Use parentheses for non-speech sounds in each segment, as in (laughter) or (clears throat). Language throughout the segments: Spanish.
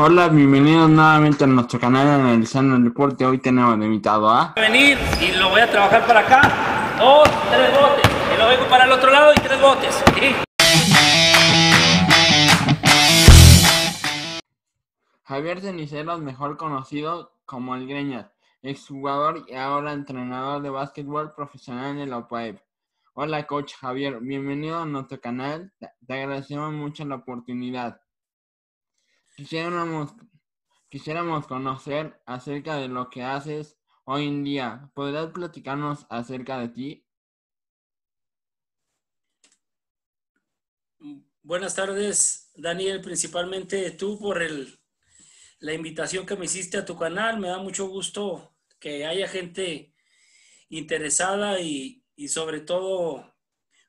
Hola, bienvenidos nuevamente a nuestro canal Analizando el Deporte. Hoy tenemos de invitado a... Venir y lo voy a trabajar para acá. Dos, tres botes. Y lo vengo para el otro lado y tres botes. ¿sí? Javier Ceniceros, mejor conocido como El Greñas, exjugador y ahora entrenador de básquetbol profesional en la UPAEP. Hola, coach Javier, bienvenido a nuestro canal. Te agradecemos mucho la oportunidad. Quisiéramos, quisiéramos conocer acerca de lo que haces hoy en día. ¿Podrías platicarnos acerca de ti? Buenas tardes, Daniel, principalmente tú por el, la invitación que me hiciste a tu canal. Me da mucho gusto que haya gente interesada y, y sobre todo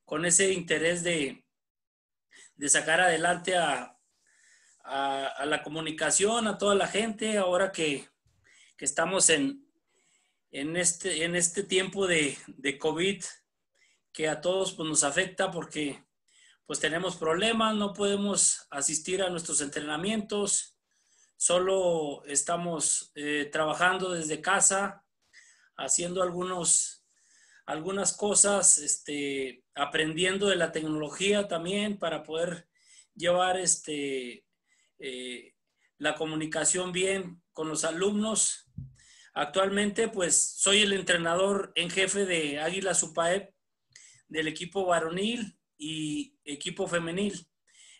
con ese interés de, de sacar adelante a, a, la comunicación, a toda la gente, ahora que, que estamos en, en, este, en este tiempo de, de COVID, que a todos pues, nos afecta porque pues tenemos problemas, no podemos asistir a nuestros entrenamientos, solo estamos eh, trabajando desde casa, haciendo algunos, algunas cosas, este, aprendiendo de la tecnología también para poder llevar este, eh, la comunicación bien con los alumnos. Actualmente, pues soy el entrenador en jefe de Águila Supaep del equipo varonil y equipo femenil.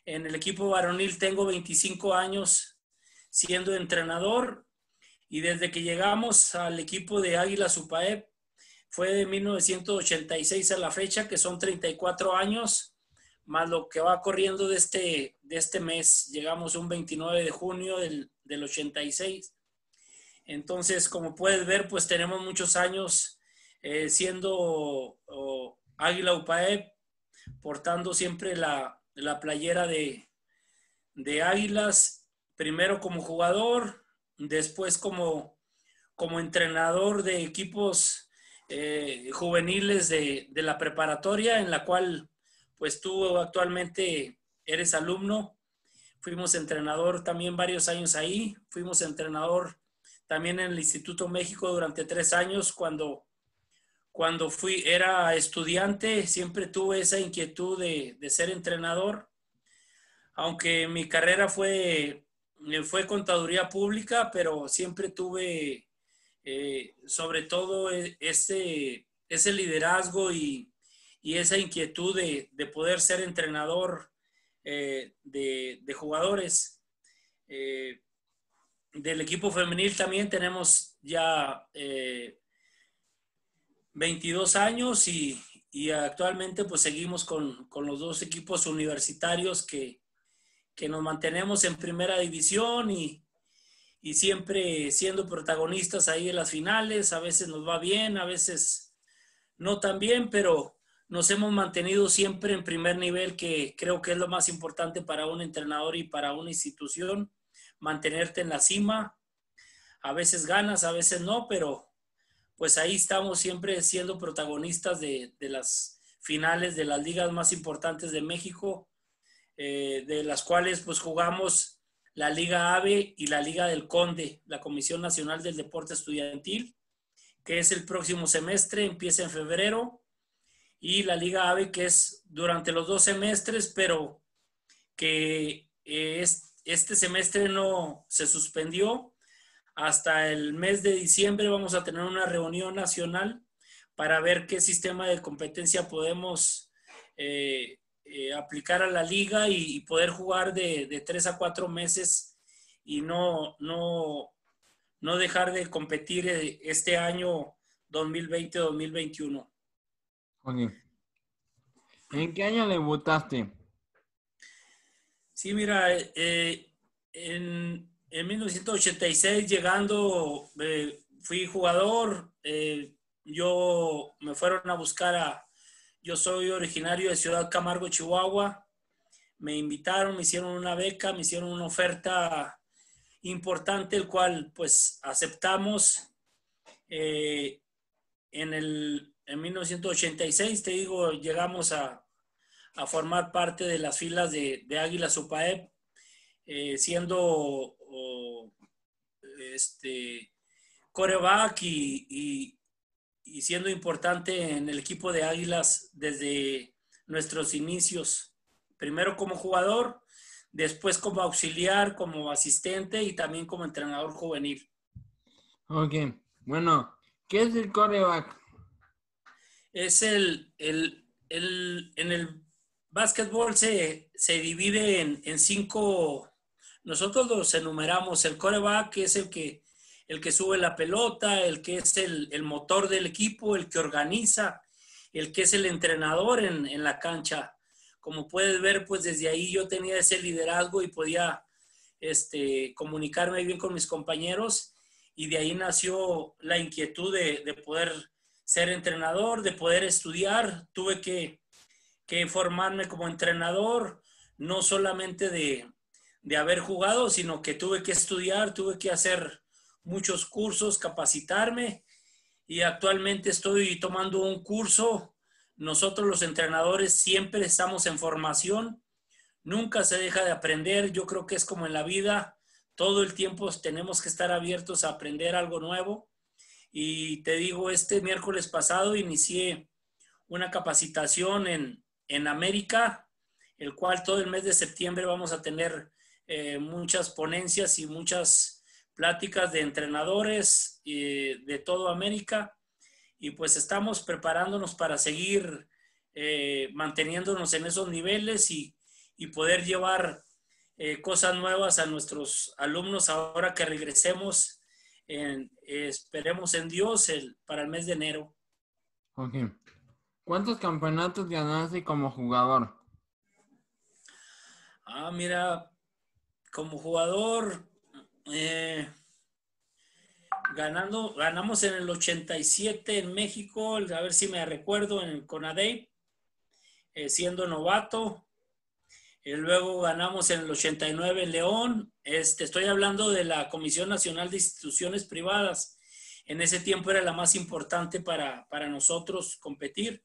En el equipo varonil tengo 25 años siendo entrenador y desde que llegamos al equipo de Águila Supaep fue de 1986 a la fecha, que son 34 años, más lo que va corriendo de este, de este mes. Llegamos un 29 de junio del, del 86. Entonces, como puedes ver, pues tenemos muchos años eh, siendo oh, Águila UPAEP, portando siempre la, la playera de, de, Águilas, primero como jugador, después como, como entrenador de equipos eh, juveniles de, de, la preparatoria, en la cual pues tú actualmente eres alumno. Fuimos entrenador también varios años ahí, fuimos entrenador también en el Instituto México durante tres años cuando cuando fui, era estudiante, siempre tuve esa inquietud de, de, ser entrenador, aunque mi carrera fue, fue contaduría pública, pero siempre tuve eh, sobre todo ese, ese liderazgo y, y esa inquietud de, de, poder ser entrenador eh, de, de, jugadores. Eh, del equipo femenil también tenemos ya 22 años y, y actualmente pues seguimos con, con, los dos equipos universitarios que, que nos mantenemos en primera división y, y, siempre siendo protagonistas ahí en las finales. A veces nos va bien, a veces no tan bien, pero nos hemos mantenido siempre en primer nivel, que creo que es lo más importante para un entrenador y para una institución, mantenerte en la cima. A veces ganas, a veces no, pero pues ahí estamos siempre siendo protagonistas de, de las finales de las ligas más importantes de México, eh, de las cuales pues jugamos la Liga AVE y la Liga del Conde, la Comisión Nacional del Deporte Estudiantil, que es el próximo semestre, empieza en febrero, y la Liga AVE, que es durante los dos semestres, pero que eh, es, este semestre no se suspendió hasta el mes de diciembre vamos a tener una reunión nacional para ver qué sistema de competencia podemos eh, eh, aplicar a la liga y, poder jugar de, de, tres a cuatro meses y no, no, no dejar de competir este año 2020-2021. Okay. ¿En qué año debutaste? Sí, mira, eh, en, en 1986 llegando, eh, fui jugador, eh, yo me fueron a buscar a, yo soy originario de Ciudad Camargo, Chihuahua, me invitaron, me hicieron una beca, me hicieron una oferta importante, el cual pues aceptamos. Eh, en, el, en 1986, te digo, llegamos a, a formar parte de las filas de, de Águila Supaep, eh, siendo este, coreback y, y siendo importante en el equipo de Águilas desde nuestros inicios. Primero como jugador, después como auxiliar, como asistente y también como entrenador juvenil. Ok, bueno, ¿qué es el coreback? Es el, el, el en el básquetbol se, se divide en, en, cinco, nosotros los enumeramos, el coreback es el que el que sube la pelota, el que es el, motor del equipo, el que organiza, el que es el entrenador en, la cancha. Como puedes ver, pues desde ahí yo tenía ese liderazgo y podía este, comunicarme bien con mis compañeros y de ahí nació la inquietud de, poder ser entrenador, de poder estudiar. Tuve que, formarme como entrenador, no solamente de, de haber jugado, sino que tuve que estudiar, tuve que hacer muchos cursos, capacitarme y actualmente estoy tomando un curso. Nosotros los entrenadores siempre estamos en formación, nunca se deja de aprender. Yo creo que es como en la vida, todo el tiempo tenemos que estar abiertos a aprender algo nuevo. Y te digo, este miércoles pasado inicié una capacitación en, en América, el cual todo el mes de septiembre vamos a tener eh, muchas ponencias y muchas pláticas de entrenadores de toda América. Y pues estamos preparándonos para seguir eh, manteniéndonos en esos niveles y, poder llevar eh, cosas nuevas a nuestros alumnos ahora que regresemos, esperemos en Dios el, para el mes de enero. ¿Cuántos campeonatos ganaste como jugador? Ah, mira, como jugador, eh, ganando, ganamos en el 87 en México, a ver si me recuerdo, en el eh, siendo novato. Y luego ganamos en el 89 en León. Este, estoy hablando de la Comisión Nacional de Instituciones Privadas. En ese tiempo era la más importante para, para nosotros competir.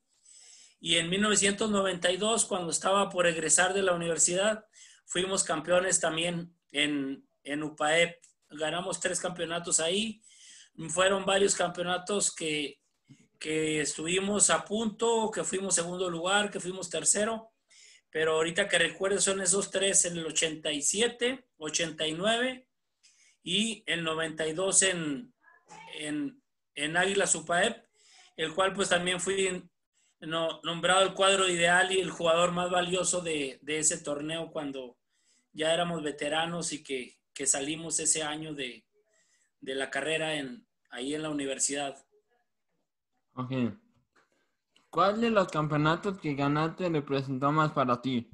Y en 1992, cuando estaba por egresar de la universidad, fuimos campeones también en, en UPAEP. Ganamos tres campeonatos ahí. Fueron varios campeonatos que, que estuvimos a punto, que fuimos segundo lugar, que fuimos tercero. Pero ahorita que recuerdo son esos tres en el 87, 89 y el 92 en, en, en Águila Supaep, el cual pues también fui nombrado el cuadro ideal y el jugador más valioso de, de ese torneo cuando ya éramos veteranos y que que salimos ese año de, la carrera en, ahí en la universidad. Ok. ¿Cuál de los campeonatos que ganaste representó más para ti?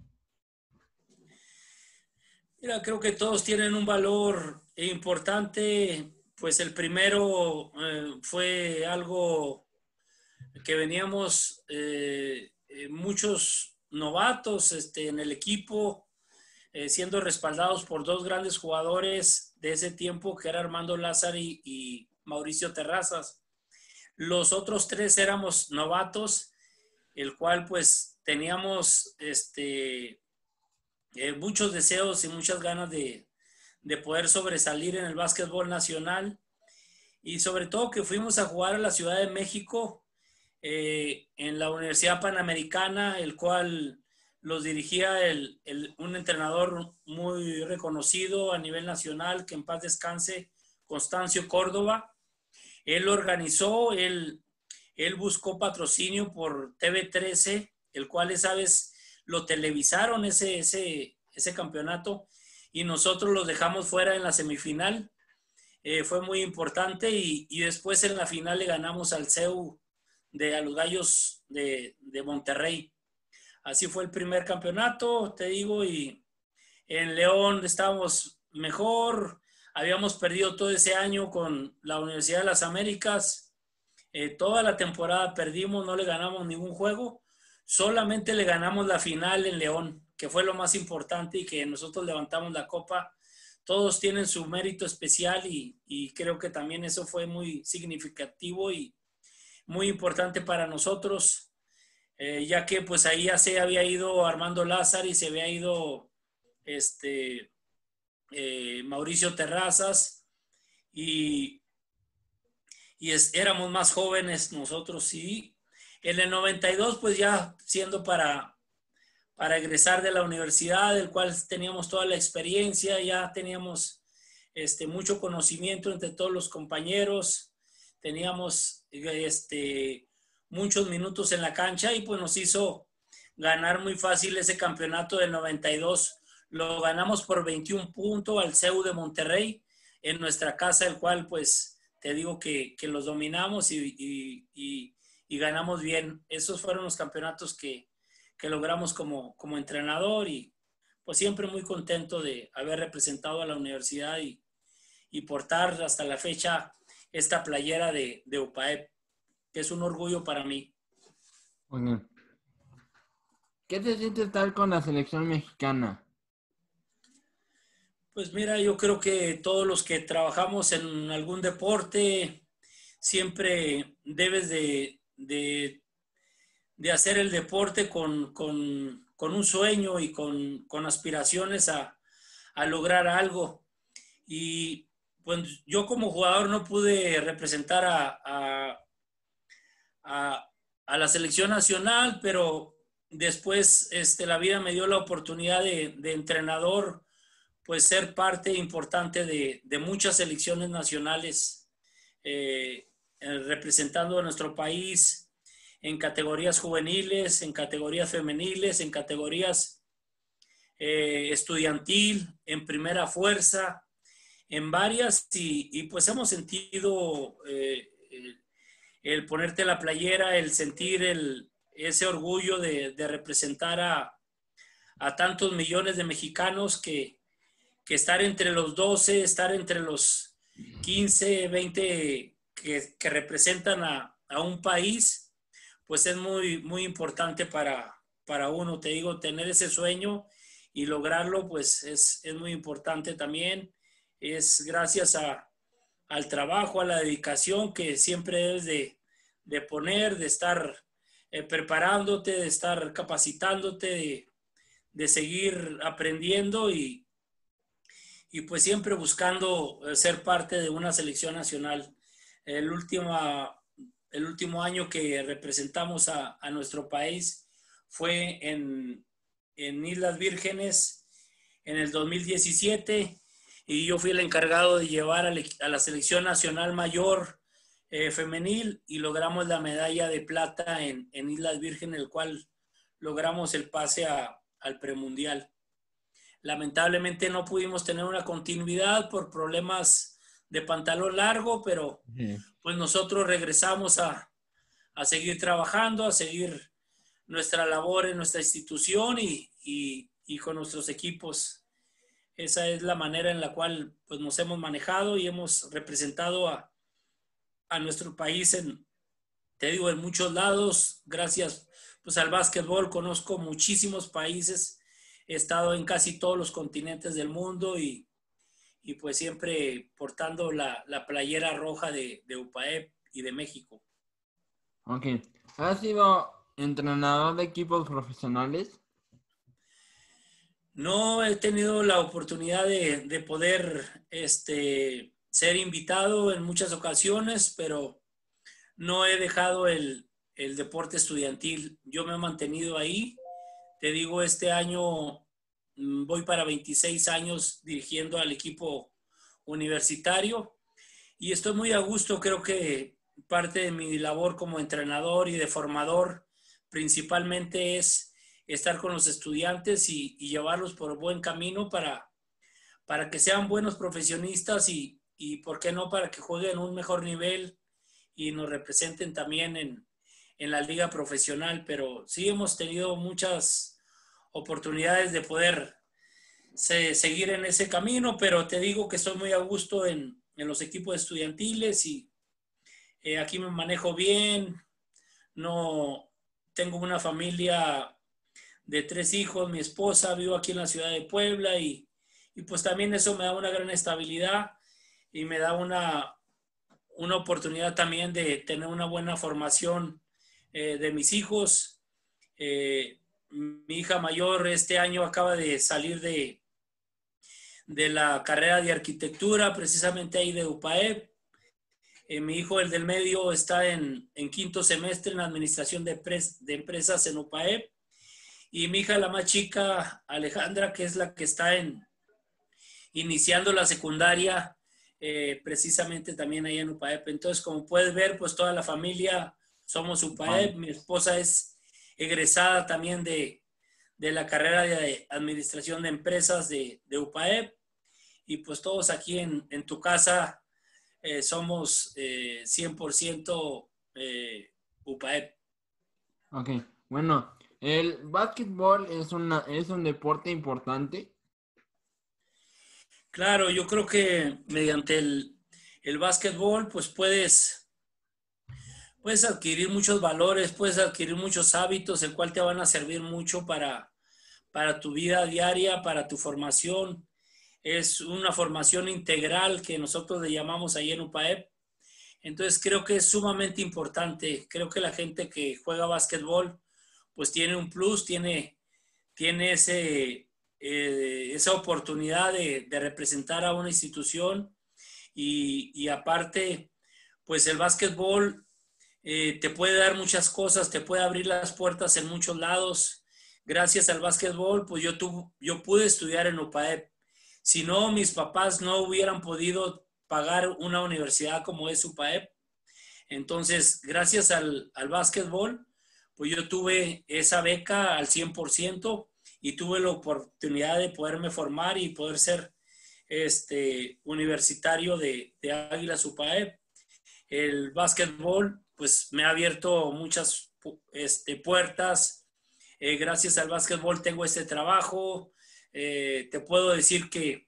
Mira, creo que todos tienen un valor importante. Pues el primero eh, fue algo que veníamos eh, eh, muchos novatos este, en el equipo siendo respaldados por dos grandes jugadores de ese tiempo, que era Armando Lázaro y, Mauricio Terrazas. Los otros tres éramos novatos, el cual pues teníamos este, eh, muchos deseos y muchas ganas de, poder sobresalir en el básquetbol nacional y sobre todo que fuimos a jugar a la Ciudad de México eh, en la Universidad Panamericana, el cual los dirigía el, un entrenador muy reconocido a nivel nacional, que en paz descanse, Constancio Córdoba. Él organizó, él, él buscó patrocinio por TV13, el cual, sabes, lo televisaron ese, ese, ese campeonato y nosotros los dejamos fuera en la semifinal. Eh, fue muy importante y, y, después en la final le ganamos al CEU de a los Gallos de, de Monterrey. Así fue el primer campeonato, te digo, y en León estábamos mejor. Habíamos perdido todo ese año con la Universidad de las Américas. Eh, toda la temporada perdimos, no le ganamos ningún juego. Solamente le ganamos la final en León, que fue lo más importante y que nosotros levantamos la copa. Todos tienen su mérito especial y, y creo que también eso fue muy significativo y muy importante para nosotros. Eh, ya que pues ahí ya se había ido Armando Lázaro y se había ido este, eh, Mauricio Terrazas y, y éramos más jóvenes nosotros sí. En el 92, pues ya siendo para, para egresar de la universidad, del cual teníamos toda la experiencia, ya teníamos este, mucho conocimiento entre todos los compañeros, teníamos este, muchos minutos en la cancha y pues nos hizo ganar muy fácil ese campeonato del 92. Lo ganamos por 21 puntos al CEU de Monterrey en nuestra casa, el cual pues te digo que, los dominamos y, ganamos bien. Esos fueron los campeonatos que, logramos como, como entrenador y pues siempre muy contento de haber representado a la universidad y, portar hasta la fecha esta playera de, de UPAEP, que es un orgullo para mí. ¿Qué te siente estar con la selección mexicana? Pues mira, yo creo que todos los que trabajamos en algún deporte siempre debes de, de, hacer el deporte con, un sueño y con, aspiraciones a, lograr algo. Y pues yo como jugador no pude representar a, a la selección nacional, pero Después, este, la vida me dio la oportunidad de, entrenador, pues ser parte importante de, muchas selecciones nacionales, eh, eh, representando a nuestro país en categorías juveniles, en categorías femeniles, en categorías eh, estudiantil, en primera fuerza, en varias, y, pues hemos sentido el ponerte la playera, el sentir el, ese orgullo de, representar a, tantos millones de mexicanos que, estar entre los 12, estar entre los 15, 20 que, representan a, un país, pues es muy, muy importante para, para uno. Te digo, tener ese sueño y lograrlo, pues es, muy importante también. Es gracias al trabajo, a la dedicación que siempre debes de, de poner, de estar eh, preparándote, de estar capacitándote, de, seguir aprendiendo y, y, pues siempre buscando eh, ser parte de una selección nacional. El último, el último año que representamos a, nuestro país fue en, en Islas Vírgenes en el 2017 y yo fui el encargado de llevar a la selección nacional mayor eh, femenil y logramos la medalla de plata en, en Islas Virgen, el cual logramos el pase al premundial. Lamentablemente no pudimos tener una continuidad por problemas de pantalón largo, pero pues nosotros regresamos a, a, seguir trabajando, a seguir nuestra labor en nuestra institución y, y, y, con nuestros equipos. Esa es la manera en la cual pues, nos hemos manejado y hemos representado a, a nuestro país en, te digo, en muchos lados. Gracias pues al básquetbol conozco muchísimos países, he estado en casi todos los continentes del mundo y, pues siempre portando la, playera roja de, de UPAEP y de México. Ok. ¿Has sido entrenador de equipos profesionales? No he tenido la oportunidad de, de poder este, ser invitado en muchas ocasiones, pero no he dejado el, deporte estudiantil. Yo me he mantenido ahí. Te digo, este año mm, voy para 26 años dirigiendo al equipo universitario y estoy muy a gusto. Creo que parte de mi labor como entrenador y de formador principalmente es estar con los estudiantes y, llevarlos por buen camino para, para que sean buenos profesionistas y, y por qué no para que jueguen un mejor nivel y nos representen también en, la liga profesional, pero sí hemos tenido muchas oportunidades de poder seguir en ese camino, pero te digo que estoy muy a gusto en, los equipos estudiantiles y eh, aquí me manejo bien, no tengo una familia de tres hijos, mi esposa, vivo aquí en la ciudad de Puebla y, y pues también eso me da una gran estabilidad y me da una, una oportunidad también de tener una buena formación eh, de mis hijos. Eh, mi hija mayor este año acaba de salir de, de la carrera de arquitectura, precisamente ahí de UPAEP. Eh, mi hijo, el del medio, está en, quinto semestre en administración de, de empresas en UPAEP. Y mi hija, la más chica, Alejandra, que es la que está en, iniciando la secundaria, eh, precisamente también ahí en UPAEP. Entonces, como puedes ver, pues toda la familia somos UPAEP. Mi esposa es egresada también de, la carrera de Administración de Empresas de, de UPAEP. Y pues todos aquí en, tu casa eh, somos 100% eh, UPAEP. Ok, bueno, el básquetbol es, una, es un deporte importante Claro, yo creo que mediante el, el básquetbol, pues puedes, puedes adquirir muchos valores, puedes adquirir muchos hábitos, el cual te van a servir mucho para, para tu vida diaria, para tu formación. Es una formación integral que nosotros le llamamos ahí en UPAEP. Entonces creo que es sumamente importante. Creo que la gente que juega básquetbol, pues tiene un plus, tiene, tiene ese, eh, esa oportunidad de, representar a una institución y, aparte, pues el básquetbol eh, te puede dar muchas cosas, te puede abrir las puertas en muchos lados. Gracias al básquetbol, pues yo, yo pude estudiar en UPAEP. Si no, mis papás no hubieran podido pagar una universidad como es UPAEP. Entonces, gracias al, al básquetbol, pues yo tuve esa beca al 100% y tuve la oportunidad de poderme formar y poder ser este, universitario de, de Águilas UPAE. El básquetbol, pues me ha abierto muchas este, puertas. Eh, gracias al básquetbol tengo este trabajo. Eh, te puedo decir que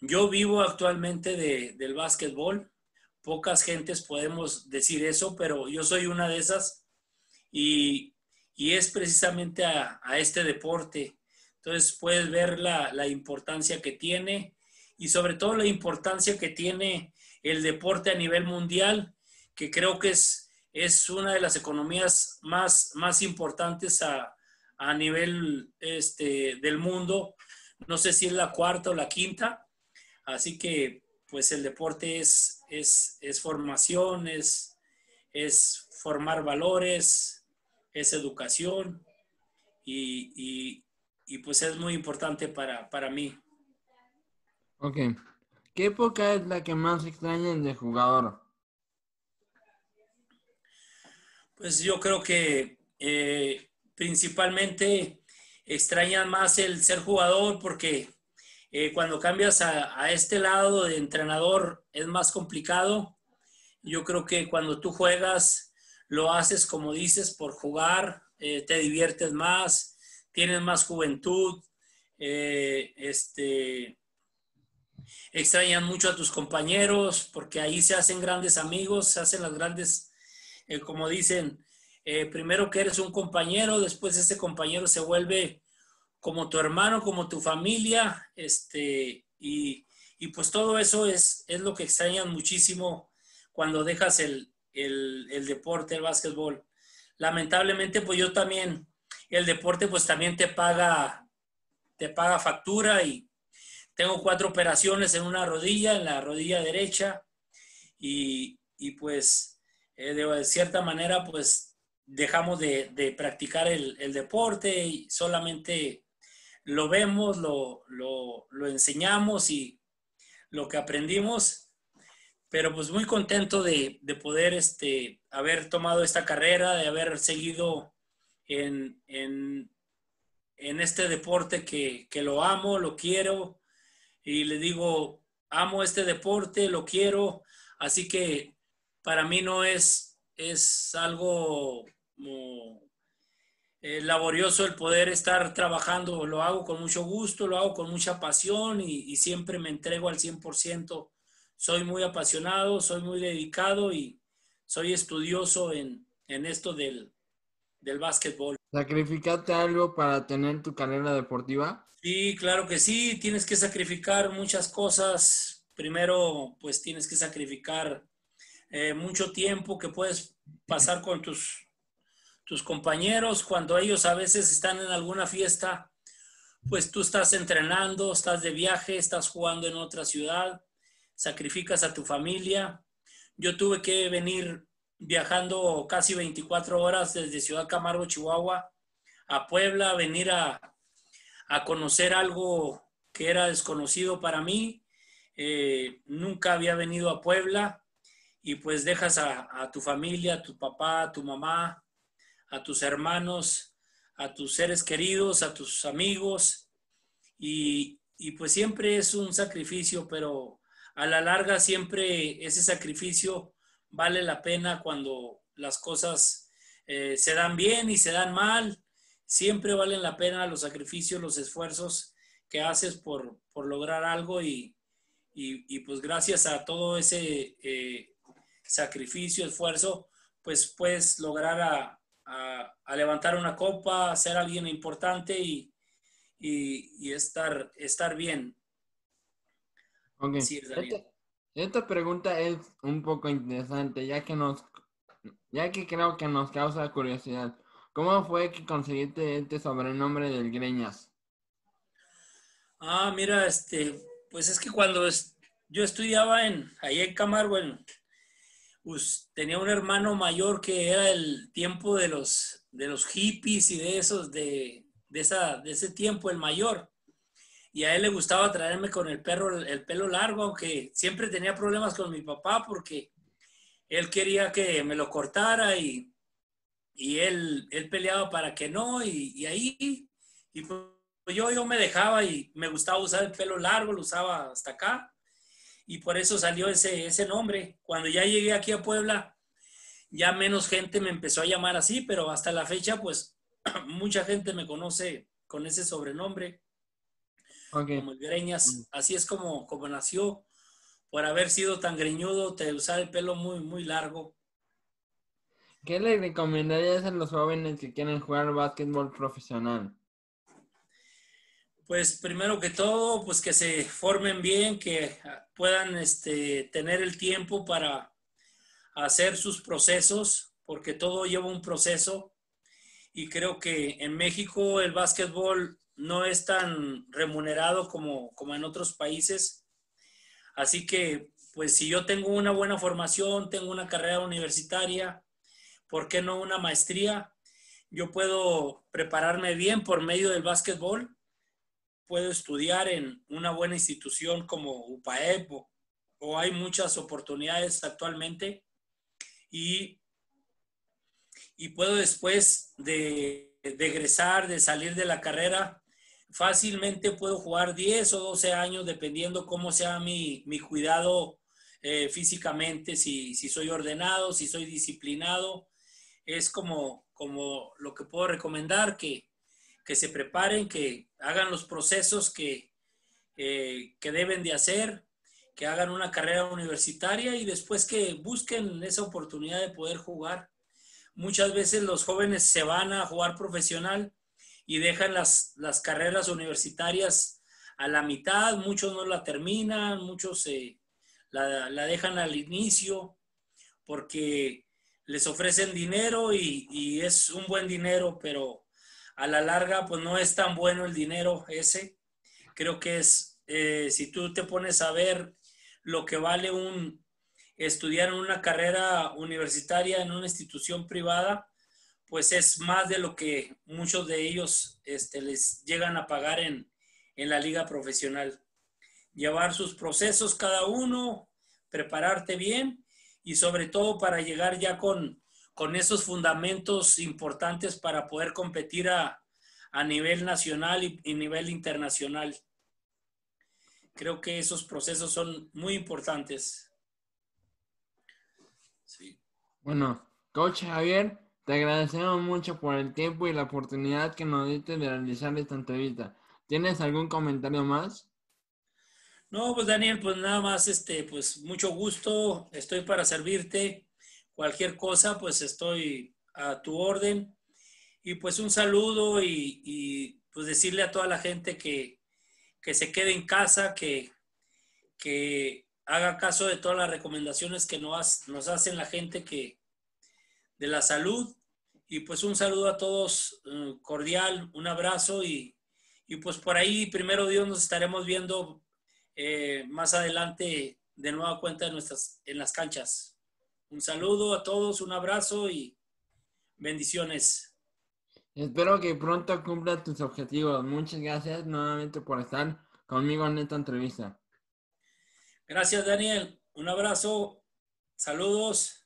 yo vivo actualmente de, del básquetbol. Pocas gentes podemos decir eso, pero yo soy una de esas. Y, y es precisamente a, a este deporte entonces puedes ver la, importancia que tiene y sobre todo la importancia que tiene el deporte a nivel mundial, que creo que es, es una de las economías más, más importantes a, nivel este, del mundo. No sé si es la cuarta o la quinta. Así que pues el deporte es, es, es formación, es, es formar valores, es educación y, y pues es muy importante para, para mí. Ok. ¿Qué época es la que más extrañan de jugador? Pues yo creo que eh, principalmente extrañan más el ser jugador porque eh, cuando cambias a, este lado de entrenador es más complicado. Yo creo que cuando tú juegas lo haces como dices por jugar, eh, te diviertes más, tienes más juventud, este, extrañan mucho a tus compañeros porque ahí se hacen grandes amigos, se hacen las grandes, eh, como dicen, eh, primero que eres un compañero, después ese compañero se vuelve como tu hermano, como tu familia, este, y, pues todo eso es, es, lo que extrañan muchísimo cuando dejas el, el, el deporte, el básquetbol. Lamentablemente, pues yo también el deporte pues también te paga, te paga factura y tengo cuatro operaciones en una rodilla, en la rodilla derecha y, pues eh, de cierta manera pues dejamos de, practicar el, deporte y solamente lo vemos, lo, enseñamos y lo que aprendimos. Pero pues muy contento de, de, poder este, haber tomado esta carrera, de haber seguido en, este deporte que, lo amo, lo quiero. Y le digo, amo este deporte, lo quiero, así que para mí no es, es algo eh, laborioso el poder estar trabajando, lo hago con mucho gusto, lo hago con mucha pasión y, siempre me entrego al 100%. Soy muy apasionado, soy muy dedicado y soy estudioso en esto del, del básquetbol. ¿Sacrificaste algo para tener tu carrera deportiva? Sí, claro que sí, tienes que sacrificar muchas cosas. Primero, pues tienes que sacrificar eh, mucho tiempo que puedes pasar con tus, tus compañeros cuando ellos a veces están en alguna fiesta, pues tú estás entrenando, estás de viaje, estás jugando en otra ciudad, sacrificas a tu familia. Yo tuve que venir viajando casi 24 horas desde Ciudad Camargo, Chihuahua, a Puebla, venir a, conocer algo que era desconocido para mí. Eh, nunca había venido a Puebla y pues dejas a, tu familia, a tu papá, a tu mamá, a tus hermanos, a tus seres queridos, a tus amigos y, y pues siempre es un sacrificio, pero a la larga siempre ese sacrificio vale la pena cuando las cosas eh, se dan bien y se dan mal. Siempre valen la pena los sacrificios, los esfuerzos que haces por, lograr algo y, pues gracias a todo ese eh, sacrificio, esfuerzo, pues puedes lograr a, levantar una copa, ser alguien importante y, estar, estar bien. Esta pregunta es un poco interesante, ya que nos, ya que creo que nos causa curiosidad. ¿Cómo fue que conseguiste este sobrenombre del Greñas? Ah, mira, este, pues es que cuando yo estudiaba en, ahí en Camargo, pues tenía un hermano mayor que era el tiempo de los, de los hippies y de esos, de, de, esa, de ese tiempo, el mayor. Y a él le gustaba traerme con el perro el pelo largo, aunque siempre tenía problemas con mi papá porque él quería que me lo cortara y, y él, él peleaba para que no y, ahí y pues yo, yo me dejaba y me gustaba usar el pelo largo, lo usaba hasta acá y por eso salió ese, ese nombre. Cuando ya llegué aquí a Puebla, ya menos gente me empezó a llamar así, pero hasta la fecha pues (clears throat) mucha gente me conoce con ese sobrenombre como el greñas. Mm. Así es como, como nació, por haber sido tan greñudo, te usar el pelo muy, muy largo. ¿Qué le recomendarías a los jóvenes que quieren jugar básquetbol profesional? Pues primero que todo, pues que se formen bien, que puedan este, tener el tiempo para hacer sus procesos, porque todo lleva un proceso. Y creo que en México el básquetbol no es tan remunerado como, como en otros países. Así que, pues si yo tengo una buena formación, tengo una carrera universitaria, ¿por qué no una maestría? Yo puedo prepararme bien por medio del básquetbol, puedo estudiar en una buena institución como UPAEP o, hay muchas oportunidades actualmente y, y puedo después de, de egresar, de salir de la carrera, fácilmente puedo jugar 10 o 12 años dependiendo cómo sea mi, cuidado eh, físicamente, si, soy ordenado, si soy disciplinado. Es como, como lo que puedo recomendar, que, se preparen, que hagan los procesos que, eh, que deben de hacer, que hagan una carrera universitaria y después que busquen esa oportunidad de poder jugar. Muchas veces los jóvenes se van a jugar profesional y dejan las, carreras universitarias a la mitad, muchos no la terminan, muchos la, dejan al inicio porque les ofrecen dinero y, es un buen dinero, pero a la larga pues no es tan bueno el dinero ese. Creo que es, eh, si tú te pones a ver lo que vale un estudiar en una carrera universitaria en una institución privada, pues es más de lo que muchos de ellos este, les llegan a pagar en, la liga profesional. Llevar sus procesos cada uno, prepararte bien y sobre todo para llegar ya con, con esos fundamentos importantes para poder competir a, nivel nacional y, y, nivel internacional. Creo que esos procesos son muy importantes. Sí. Bueno, coach Javier, te agradecemos mucho por el tiempo y la oportunidad que nos diste de realizar esta entrevista. ¿Tienes algún comentario más? No, pues Daniel, pues nada más, este, pues mucho gusto, estoy para servirte. Cualquier cosa, pues estoy a tu orden. Y pues un saludo y, pues decirle a toda la gente que, se quede en casa, que, que haga caso de todas las recomendaciones que nos, nos hacen la gente que, de la salud y pues un saludo a todos, eh, cordial, un abrazo y, Y pues por ahí, primero Dios, nos estaremos viendo eh, más adelante de nueva cuenta en, nuestras, en las canchas. Un saludo a todos, un abrazo y bendiciones. Espero que pronto cumpla tus objetivos. Muchas gracias nuevamente por estar conmigo en esta entrevista. Gracias, Daniel. Un abrazo. Saludos.